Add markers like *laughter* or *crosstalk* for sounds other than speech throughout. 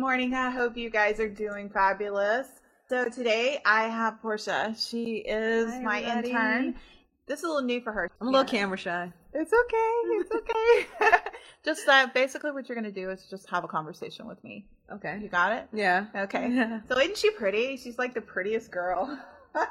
hope you guys are doing fabulous. So today I have Portia. She is Hi, my everybody. intern. This is a little new for her. I'm a little Yeah. camera shy. It's okay. It's *laughs* okay. *laughs* just uh, basically what you're gonna do is just have a conversation with me. Okay. You got it? Yeah. Okay. Yeah. *laughs* So isn't she pretty? She's like the prettiest girl. and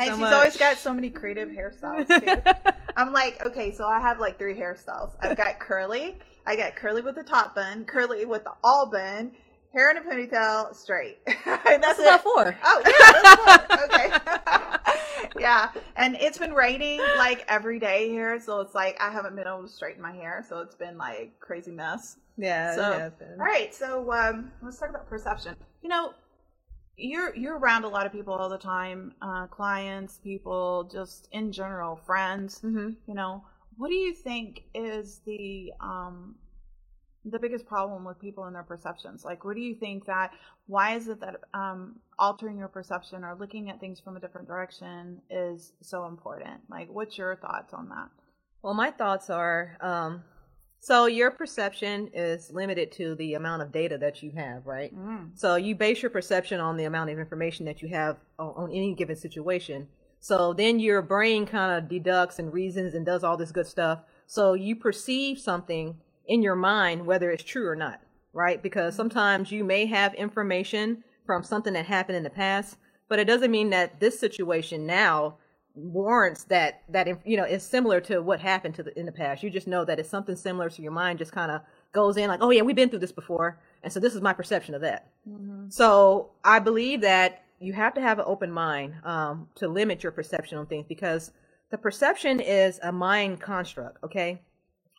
so she's much. always got so many creative hairstyles too. I'm like, okay, so I have like three hairstyles. I've got curly, I got curly with the top bun, curly with the all bun, hair in a ponytail, straight. And *laughs* That's that's about four. Oh yeah, that's four. okay. *laughs* yeah, and it's been raining like every day here, so it's like I haven't been able to straighten my hair, so it's been like crazy mess. Yeah. So. All right, so um, let's talk about perception. You know, you're you're around a lot of people all the time, uh, clients, people, just in general, friends. Mm-hmm. You know, what do you think is the um, the biggest problem with people and their perceptions? Like, what do you think that? Why is it that um, altering your perception or looking at things from a different direction is so important? Like, what's your thoughts on that? Well, my thoughts are um, so your perception is limited to the amount of data that you have, right? Mm. So you base your perception on the amount of information that you have on, on any given situation. So then your brain kind of deducts and reasons and does all this good stuff. So you perceive something in your mind, whether it's true or not, right? Because sometimes you may have information from something that happened in the past, but it doesn't mean that this situation now warrants that that you know is similar to what happened to the in the past. You just know that it's something similar, so your mind just kind of goes in like, oh yeah, we've been through this before, and so this is my perception of that. So I believe that you have to have an open mind um, to limit your perception on things because the perception is a mind construct. Okay,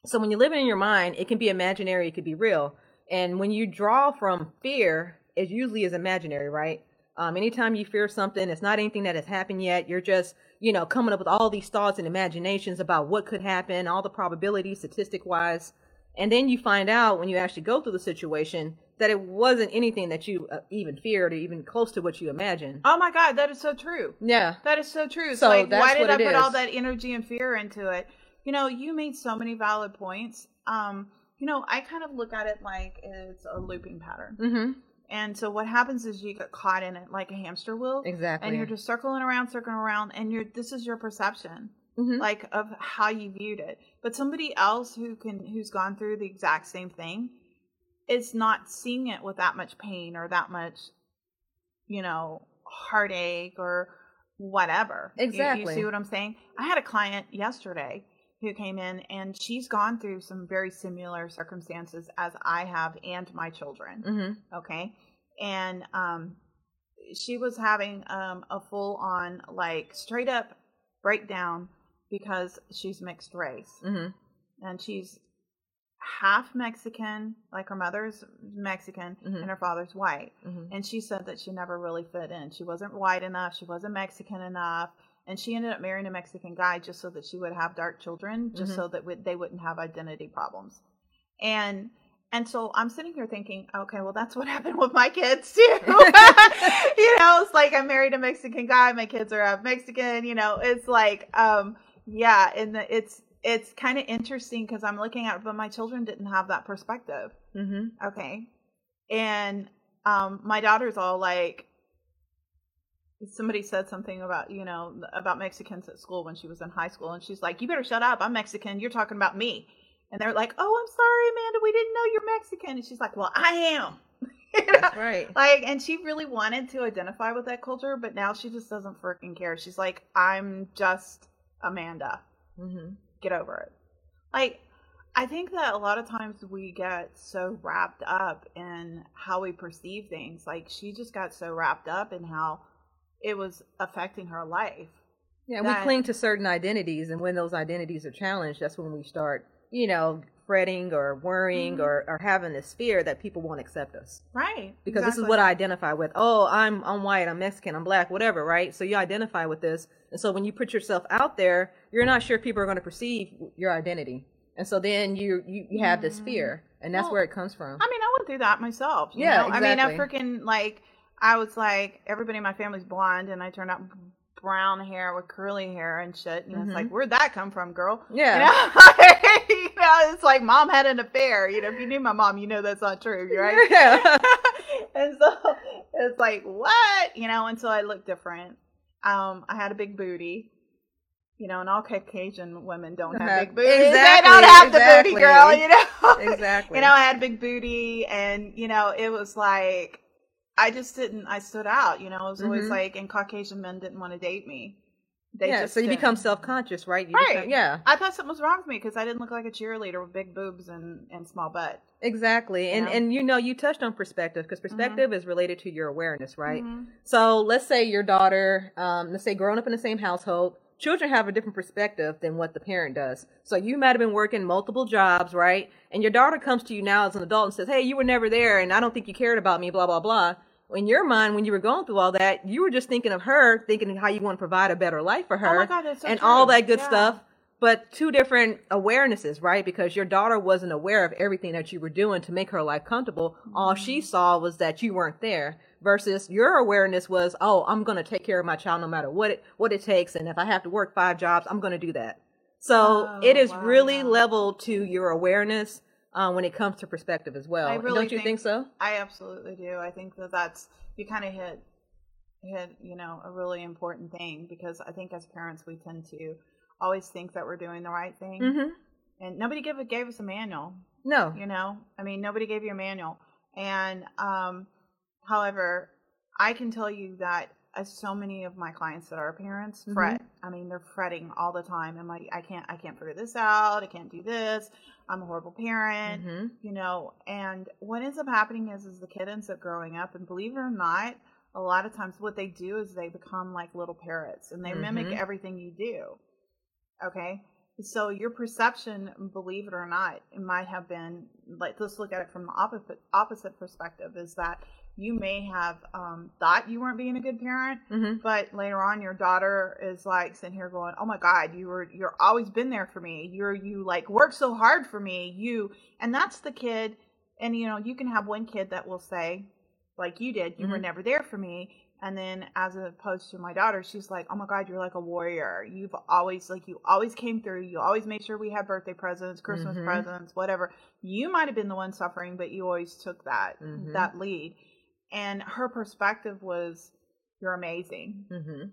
so when you live in your mind, it can be imaginary, it could be real, and when you draw from fear, it usually is imaginary, right? Um, anytime you fear something, it's not anything that has happened yet. You're just, you know, coming up with all these thoughts and imaginations about what could happen, all the probabilities, statistic wise. And then you find out when you actually go through the situation that it wasn't anything that you uh, even feared or even close to what you imagined. Oh my God, that is so true. Yeah. That is so true. So like, why did I it put all that energy and fear into it? You know, you made so many valid points. Um, you know, I kind of look at it like it's a looping pattern. Mm-hmm. And so what happens is you get caught in it like a hamster wheel. Exactly. And you're just circling around, circling around, and you're this is your perception, Mhm. like of how you viewed it. But somebody else who can who's gone through the exact same thing is not seeing it with that much pain or that much, you know, heartache or whatever. You- You, see what I'm saying? I had a client yesterday who came in and she's gone through some very similar circumstances as I have and my children Mm-hmm. okay and um she was having um a full on like straight up breakdown because she's mixed race Mm-hmm. and she's half mexican like her mother's mexican Mhm. and her father's white Mm-hmm. and she said that she never really fit in she wasn't white enough she wasn't mexican enough and she ended up marrying a mexican guy just so that she would have dark children just Mhm. so that w- they wouldn't have identity problems and and so i'm sitting here thinking okay well that's what *laughs* happened with my kids too *laughs* you know it's like i married a mexican guy my kids are half mexican you know it's like um yeah and the, it's it's kind of interesting because i'm looking at but my children didn't have that perspective Mm-hmm. Okay. And um my daughter's all like somebody said something about, you know, about Mexicans at school when she was in high school and she's like, "You better shut up. I'm Mexican. You're talking about me." And they're like, "Oh, I'm sorry, Amanda. We didn't know you're Mexican." And she's like, "Well, I am." *laughs* You know? That's right. Like, and she really wanted to identify with that culture, but now she just doesn't freaking care. She's like, "I'm just Amanda." Mm-hmm. get over it. Like, I think that a lot of times we get so wrapped up in how we perceive things. Like, she just got so wrapped up in how it was affecting her life. Yeah, that- we cling to certain identities, and when those identities are challenged, that's when we start, you know, fretting or worrying Mhm. or, or having this fear that people won't accept us. Right. Because this is what I identify with. Oh, I'm I'm white, I'm Mexican, I'm black, whatever, right? So you identify with this, and so when you put yourself out there, you're not sure people are going to perceive your identity, and so then you you, you have this Mhm. fear, and that's Well, where it comes from. I mean, I went through that myself. You Yeah, know? I mean, I freaking, like, I was like, everybody in my family's blonde, and I turned out brown hair with curly hair and shit. And Mhm. it's like, where'd that come from, girl? Yeah. You know? *laughs* you know, it's like mom had an affair. You know, if you knew my mom, you know that's not true, right? *laughs* Yeah. *laughs* and so it's like what you know until i look different um i had a big booty you know and all caucasian women don't have big booties Exactly, they don't have the exactly. booty girl you know Exactly. you know i had big booty and you know it was like i just didn't i stood out you know it was always Mhm. like and caucasian men didn't want to date me they yeah, just so you didn't. become self conscious, right? You Right. become- yeah, I thought something was wrong with me because I didn't look like a cheerleader with big boobs and, and small butt. exactly. And Yeah. and you know, you touched on perspective because perspective is related to your awareness, right? Mhm. So let's say your daughter, um, let's say growing up in the same household, children have a different perspective than what the parent does. So you might have been working multiple jobs, right? And your daughter comes to you now as an adult and says, Hey, you were never there and I don't think you cared about me, blah, blah, blah. In your mind, when you were going through all that, you were just thinking of her, thinking how you want to provide a better life for her Oh my God, that's so and true. all that good Yeah. stuff. But two different awarenesses, right? Because your daughter wasn't aware of everything that you were doing to make her life comfortable. All she Mm-hmm. saw was that you weren't there. Versus your awareness was, oh, I'm going to take care of my child no matter what it what it takes, and if I have to work five jobs, I'm going to do that. So Oh, it is wow. really leveled to your awareness uh, when it comes to perspective as well. I really Don't you think, think- so? I absolutely do. I think that that's you kind of hit hit you know a really important thing because I think as parents we tend to always think that we're doing the right thing, Mm-hmm. and nobody gave gave us a manual. No. You know, I mean, nobody gave you a manual. And um, however, I can tell you that as so many of my clients that are parents Mhm. fret. I mean, they're fretting all the time. I'm like, I can't, I can't figure this out. I can't do this. I'm a horrible parent. hmm You know, and what ends up happening is, is the kid ends up growing up, and believe it or not, a lot of times what they do is they become like little parrots, and they mimic Mhm. everything you do. Okay, so your perception, believe it or not, it might have been like let's look at it from the opposite opposite perspective. Is that you may have um, thought you weren't being a good parent, hmm but later on your daughter is like sitting here going oh my god you were you're always been there for me you're you like work so hard for me you and that's the kid and you know you can have one kid that will say like you did you were Mhm. never there for me and then as opposed to my daughter she's like oh my god you're like a warrior. You've always like you always came through. You always made sure we had birthday presents christmas Mhm. presents whatever. You might have been the one suffering but you always took that Mhm. that lead. And her perspective was you're amazing. Hmm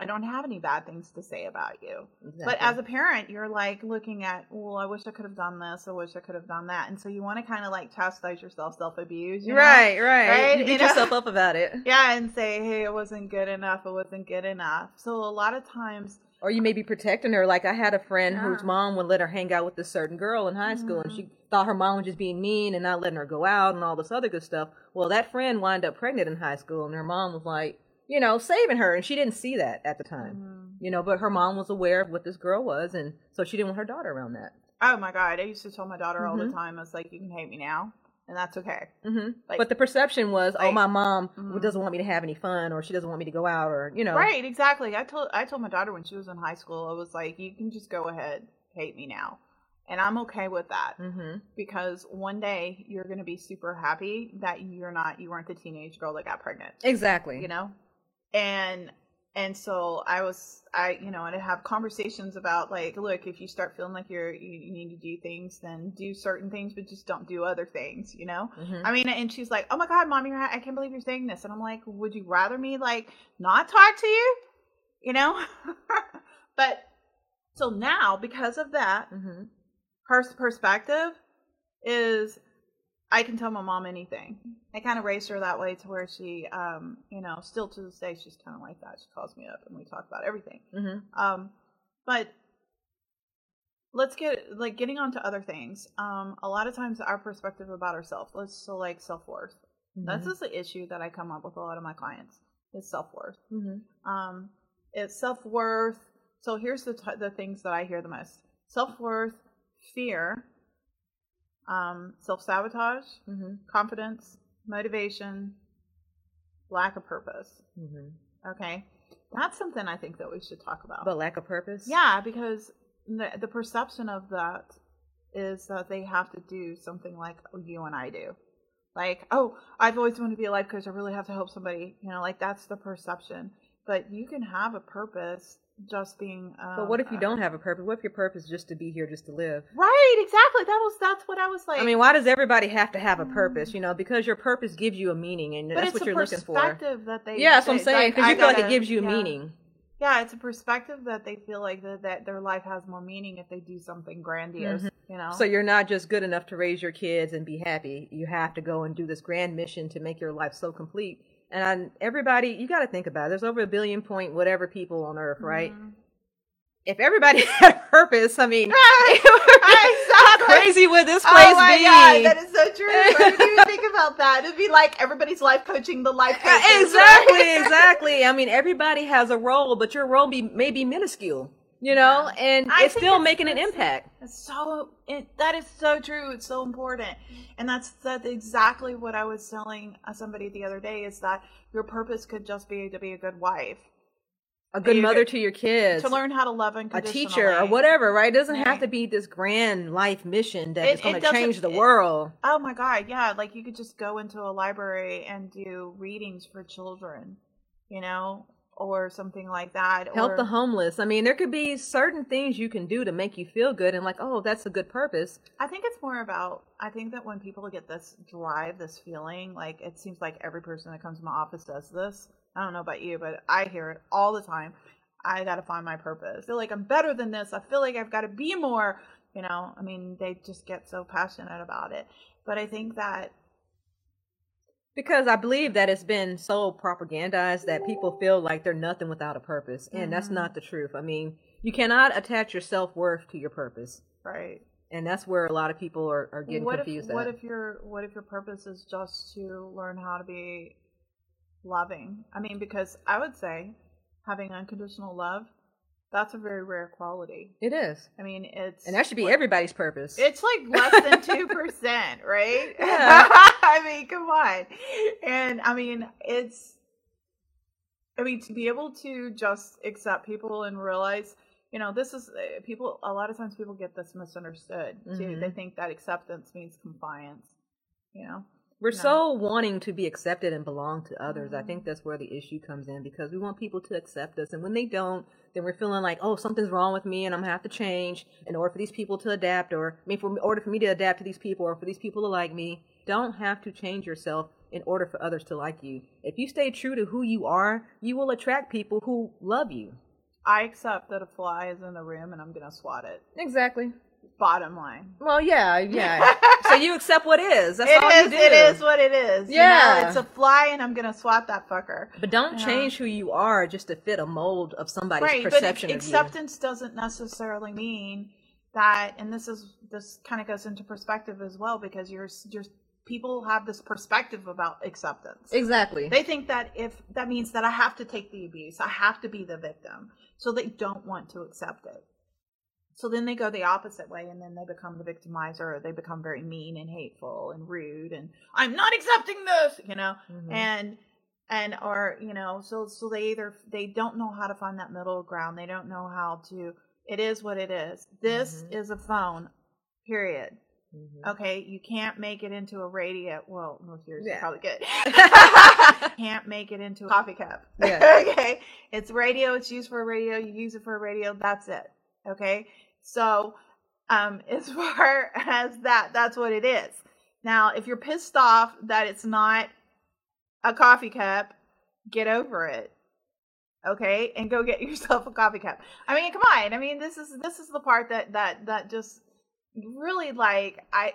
I don't have any bad things to say about you. Exactly. But as a parent, you're like looking at, well, I wish I could have done this. I wish I could have done that. And so you want to kind of like chastise yourself, self abuse. You right, right, Right? You You beat know? yourself up about it. *laughs* Yeah. And say, hey, it wasn't good enough. It wasn't good enough. So a lot of times, Or you may be protecting her. Like I had a friend whose mom would let her hang out with this certain girl in high school, and she mm-hmm. thought her mom was just being mean and not letting her go out and all this other good stuff. Well, that friend wound up pregnant in high school, and her mom was like, you know, saving her, and she didn't see that at the time. mm, You know, but her mom was aware of what this girl was, and so she didn't want her daughter around that. oh my God, I used to tell my daughter all the Mhm. time, I was like, you can hate me now. And that's okay. hmm Like- but the perception was, oh, my mom Mhm. doesn't want me to have any fun, or she doesn't want me to go out, or you know, Right, exactly. I told I told my daughter when she was in high school, I was like, you can just go ahead, hate me now. And I'm okay with that. hmm because one day you're going to be super happy that you're not you weren't the teenage girl that got pregnant Exactly. you know and and so i was i you know and i have conversations about like look if you start feeling like you're you, need to do things then do certain things but just don't do other things you know Mhm. i mean and she's like oh my god mommy i can't believe you're saying this and i'm like would you rather me like not talk to you you know *laughs* but so now because of that Mhm. her perspective is I can tell my mom anything. I kind of raised her that way to where she, um, you know, still to this day, she's kind of like that. She calls me up and we talk about everything. Mhm. Um, but let's get like getting on to other things. Um, a lot of times our perspective about ourselves, let's so like self worth. That's Mhm. just the issue that I come up with a lot of my clients is self worth. Mhm. Um, it's self worth. So here's the t- the things that I hear the most: self worth, fear, um, self sabotage, Mhm. confidence, motivation, lack of purpose. Mhm. Okay, that's something I think that we should talk about. But lack of purpose. yeah, because the the perception of that is that they have to do something like you and I do. Like, oh, I've always wanted to be a life coach. I really have to help somebody. You know, like that's the perception. But you can have a purpose just being. Um, But what if you uh, don't have a purpose? What if your purpose is just to be here, just to live? Right, exactly. That was that's what I was like. I mean, why does everybody have to have a purpose? You know, because your purpose gives you a meaning, and but that's what you're looking for. perspective that they. Yeah, that's what I'm saying. like, Because you I feel like it gives you a yeah. meaning. Yeah, it's a perspective that they feel like that, that their life has more meaning if they do something grandiose. You know. Mm-hmm. So you're not just good enough to raise your kids and be happy. You have to go and do this grand mission to make your life so complete. And everybody, you got to think about it. There's over a billion point whatever people on Earth, right? Mhm. If everybody *laughs* had a purpose, I mean, *laughs* how crazy would this place oh my be? god, that is so true. I didn't even *laughs* think about that. It'd be like everybody's life coaching the life coaches. exactly, right? exactly. I mean, everybody has a role, but your role be may be minuscule, you know, and I it's still making an impact. It's so it, that is so true. It's so important, and that's that's exactly what I was telling uh, somebody the other day. Is that your purpose could just be to be a good wife, A good mother to your kids, to learn how to love and a teacher, or whatever. Right? It doesn't have to be this grand life mission that It- is going to change the it- world. Oh my god, yeah! Like you could just go into a library and do readings for children, you know, or something like that. Help or, the homeless. I mean, there could be certain things you can do to make you feel good, and like, oh, that's a good purpose. I think it's more about. I think that when people get this drive, this feeling, like it seems like every person that comes to my office does this. I don't know about you, but I hear it all the time. I got to find my purpose. I feel like I'm better than this. I feel like I've got to be more. You know, I mean, they just get so passionate about it. But I think that Because I believe that it's been so propagandized that people feel like they're nothing without a purpose, and that's Mhm. not the truth. I mean, you cannot attach your self worth to your purpose, right. and that's where a lot of people are, are getting what confused. if what if your what if your purpose is just to learn how to be loving i mean because i would say having unconditional love that's a very rare quality it is, i mean it's and that should be like- everybody's purpose. it's like less than *laughs* two percent right Yeah. *laughs* i mean come on and i mean it's i mean to be able to just accept people and realize you know this is uh, people a lot of times people get this misunderstood too Mhm. they think that acceptance means compliance you know We're No. so wanting to be accepted and belong to others. I Mhm. think that's where the issue comes in because we want people to accept us, and when they don't, then we're feeling like, oh, something's wrong with me, and I'm gonna have to change in order for these people to adapt, or I mean, for in order for me to adapt to these people, or for these people to like me. Don't have to change yourself in order for others to like you. If you stay true to who you are, you will attract people who love you. i accept that a fly is in the room and i'm gonna swat it Exactly. Bottom line Well, yeah, yeah. *laughs* so you accept what is. That's It all is. you do. It is what it is. you know? Yeah. it's a fly, and I'm gonna swat that fucker. But don't Yeah. change who you are just to fit a mold of somebody's right perception but of you. acceptance doesn't necessarily mean that and this is this kind of goes into perspective as well because you're you're people have this perspective about acceptance Exactly. they think that if that means that i have to take the abuse i have to be the victim so they don't want to accept it so then they go the opposite way and then they become the victimizer or they become very mean and hateful and rude and i'm not accepting this you know Mhm. and and or you know so so they either they don't know how to find that middle ground they don't know how to it is what it is this Mhm. is a phone period Mhm. okay you can't make it into a radio well no, yours Yeah. probably good *laughs* *laughs* can't make it into a coffee cup Yeah. *laughs* okay it's radio it's used for a radio you use it for a radio that's it okay so um *laughs* as far as that that's what it is. Now if you're pissed off that it's not a coffee cup get over it okay? And go get *laughs* yourself a coffee cup. I mean come on. I mean this is this is the part that that that just really like i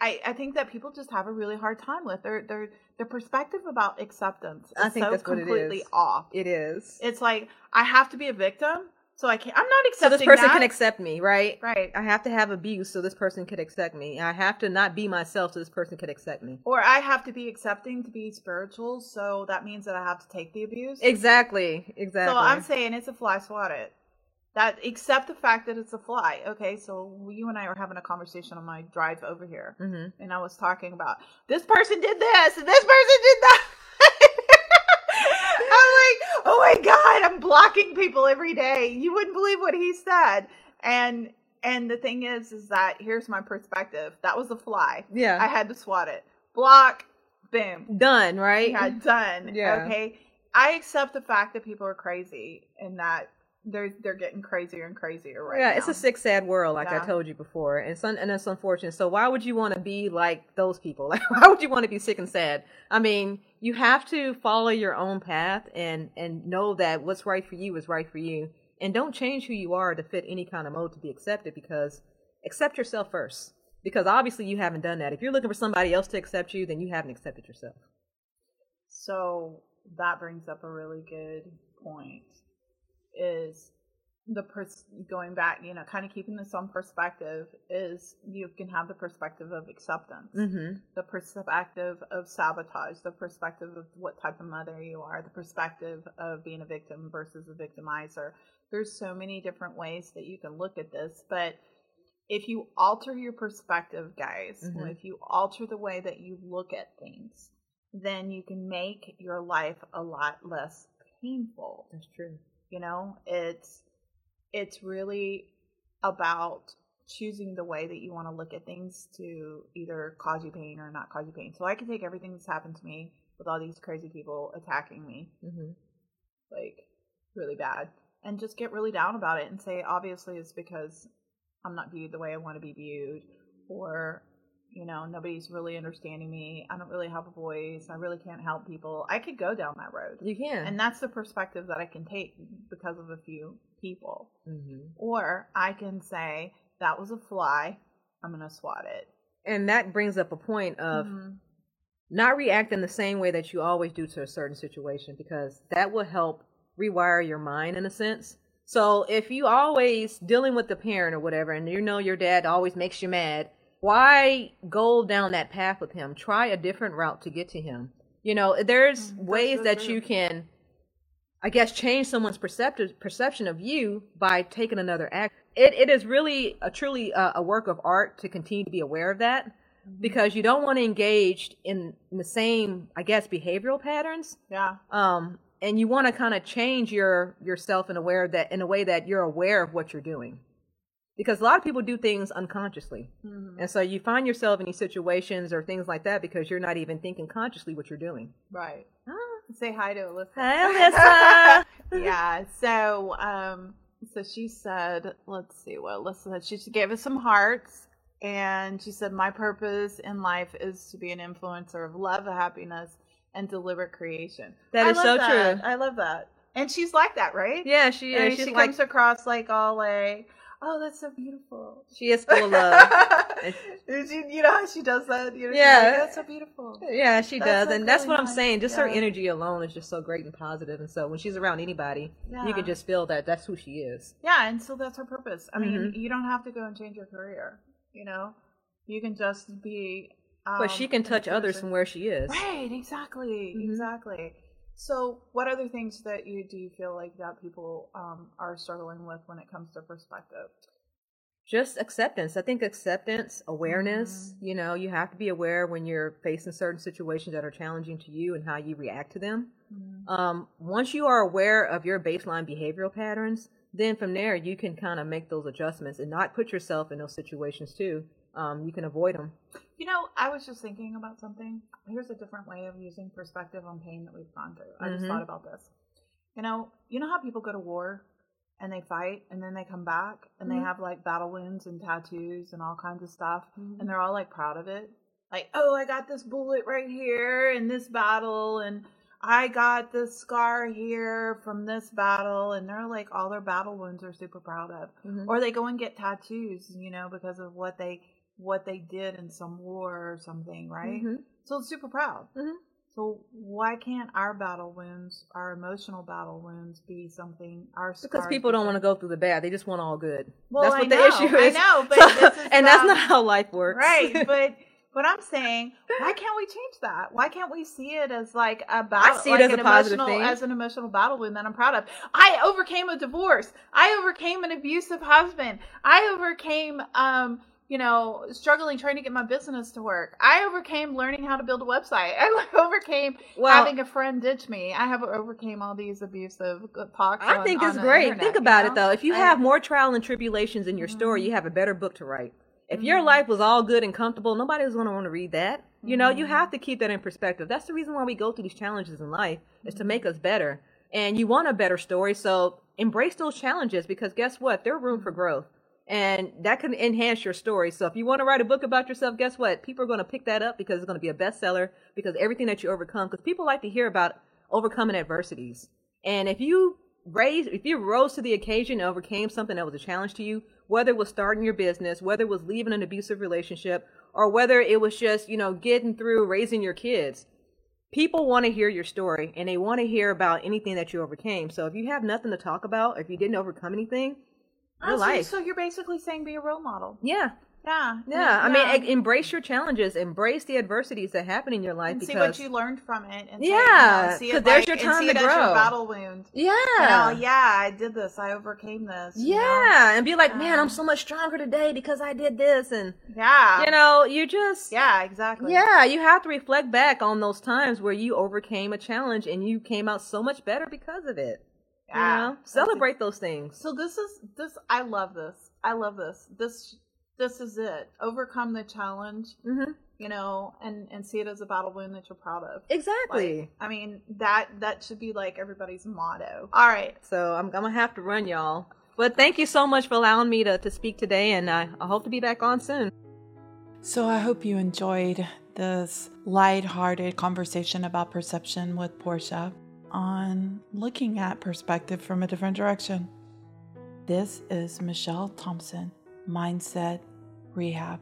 i i think that people just have a really hard time with their their their perspective about acceptance is I think so that's what it completely off. It is. it's like i have to be a victim so i can't i'm not accepting. So this person that. can accept me, right? right I have to have abuse so this person could accept me. I have to not be myself so this person could accept me. or i have to be accepting to be spiritual so that means that i have to take the abuse Exactly. Exactly. So I'm saying it's a fly, swat it. That accept the fact that it's a fly. Okay, so you and I were having a conversation on my drive over here, hmm and I was talking about this person did this and this person did that. Oh my god, I'm blocking people every day. You wouldn't believe what he said. And and the thing is, is that here's my perspective. That was a fly. Yeah. I had to swat it. Block. Boom. Done, right? Yeah, done. *laughs* Yeah. Okay. I accept the fact that people are crazy and that they're they're getting crazier and crazier right yeah, now. it's a sick, sad world, like Yeah. I told you before, and un- and it's unfortunate. So why would you want to be like those people? *laughs* Like, why would you want to be sick and sad? I mean, you have to follow your own path and and know that what's right for you is right for you, and don't change who you are to fit any kind of mode to be accepted. Because accept yourself first. Because obviously you haven't done that. If you're looking for somebody else to accept you, then you haven't accepted yourself. So that brings up a really good point. Is the pers- going back, you know, kind of keeping this on perspective is you can have the perspective of acceptance, Mm-hmm. the perspective of sabotage, the perspective of what type of mother you are, the perspective of being a victim versus a victimizer. There's so many different ways that you can look at this, but if you alter your perspective, guys, Mhm. if you alter the way that you look at things, then you can make your life a lot less painful That's true. You know? It's it's really about choosing the way that you want to look at things to either cause you pain or not cause you pain. So i can take everything that's happened to me with all these crazy people attacking me. Mm-hmm. like really bad. And just get really down about it and say obviously it's because i'm not viewed the way i want to be viewed or you know nobody's really understanding me i don't really have a voice i really can't help people i could go down that road You can. and that's the perspective that I can take because of a few people. mm-hmm. Or I can say, that was a fly. I'm going to swat it. and that brings up a point of Mhm. not react in the same way that you always do to a certain situation because that will help rewire your mind in a sense. So if you always dealing with the parent or whatever and you know your dad always makes you mad, why go down that path with him? Try a different route to get to him. You know, there's Mm, ways so that you can I guess change someone's perceptive perception of you by taking another act. It it is really a truly a, a work of art to continue to be aware of that because you don't want to engage in, in the same i guess behavioral patterns Yeah. um and you want to kind of change your yourself in aware that in a way that you're aware of what you're doing because a lot of people do things unconsciously Mhm. and so you find yourself in these situations or things like that because you're not even thinking consciously what you're doing Right. *gasps* Say hi to Alyssa. Hi, *laughs* Alyssa. yeah. So, um, so she said, let's see what Alyssa said. She gave us some hearts. And she said, My purpose in life is to be an influencer of love, happiness, and deliberate creation. That I is so that. true. I love that. And she's like that, right? yeah she I mean, is she like comes across like all like, oh, that's so beautiful. she is full of love *laughs* you know how she does that? You know, Yeah. like, that's so beautiful. Yeah, she That's does, like and that's what I'm saying. Just her energy alone is just so great and positive. and so when she's around anybody, you can just feel that that's who she is. Yeah, and so that's her purpose. I mean, Mhm. you don't have to go and change your career. You know, you can just be. Um, But she can an touch others from where she is. Right, exactly, Mhm. exactly. So, what other things that you do you feel like that people um, are struggling with when it comes to perspective? Just acceptance. I think acceptance, awareness. Mm-hmm. You know, you have to be aware when you're facing certain situations that are challenging to you and how you react to them. Um, once you are aware of your baseline behavioral patterns, then from there you can kind of make those adjustments and not put yourself in those situations too. Um, you can avoid them. You know, I was just thinking about something. Here's a different way of using perspective on pain that we've gone through. I just Mhm. thought about this. You know, you know how people go to war and they fight and then they come back and they Mhm. have like battle wounds and tattoos and all kinds of stuff Mhm. and they're all like proud of it. Like, oh, I got this bullet right here in this battle and I got this scar here from this battle and they're like all their battle wounds are super proud of Mhm. or they go and get tattoos you know because of what they what they did in some war or something right Mhm. so it's super proud Mhm. so why can't our battle wounds our emotional battle wounds be something our Because people don't want to go through the bad; they just want all good. Well, that's I what the know, issue I is. know, but *laughs* So- this is and that's not how life works, right *laughs* but but i'm saying why can't we change that why can't we see it as like a battle see it like as an a positive emotional thing. as an emotional battle wound that i'm proud of i overcame a divorce i overcame an abusive husband i overcame um you know, struggling trying to get my business to work. I overcame learning how to build a website. *laughs* I overcame Well, having a friend ditch me. I have overcame all these abusive talks. I on- think it's great. internet, Think you about know? it though. If you I- have more trial and tribulations in your story, Mhm. you have a better book to write. If your Mhm. life was all good and comfortable, nobody was going to want to read that. You know, you Mhm. have to keep that in perspective. That's the reason why we go through these challenges in life is to make us better. and you want a better story. So embrace those challenges because guess what? There's room for growth. And that can enhance your story. So if you want to write a book about yourself, guess what? People are going to pick that up because it's going to be a bestseller because everything that you overcome, because people like to hear about overcoming adversities. And if you raise, if you rose to the occasion and overcame something that was a challenge to you, whether it was starting your business, whether it was leaving an abusive relationship, or whether it was just, you know, getting through raising your kids, people want to hear your story and they want to hear about anything that you overcame. So if you have nothing to talk about, if you didn't overcome anything, Oh, so- life. So you're basically saying be a role model. yeah, Yeah. yeah. I mean, e- embrace your challenges, embrace the adversities that happen in your life and see what you learned from it. And you Yeah, know, see it 'cause there's like- your time to it as your grow. battle wound. yeah, You know, yeah, I did this. I overcame this. you know? yeah, and be like, man, Um, I'm so much stronger today because I did this, and Yeah. you know, you just yeah, exactly. Yeah, you have to reflect back on those times where you overcame a challenge and you came out so much better because of it. Yeah. You know, celebrate those things. So this is this. I love this. I love this. This this is it. Overcome the challenge. hmm You know, and and see it as a battle wound that you're proud of. Exactly. Like, I mean that that should be like everybody's motto. All right. so I'm, I'm gonna have to run, y'all. But thank you so much for allowing me to, to speak today, and I, I hope to be back on soon. So I hope you enjoyed this light-hearted conversation about perception with Portia on looking at perspective from a different direction. This is Michelle Thompson, Mindset Rehab.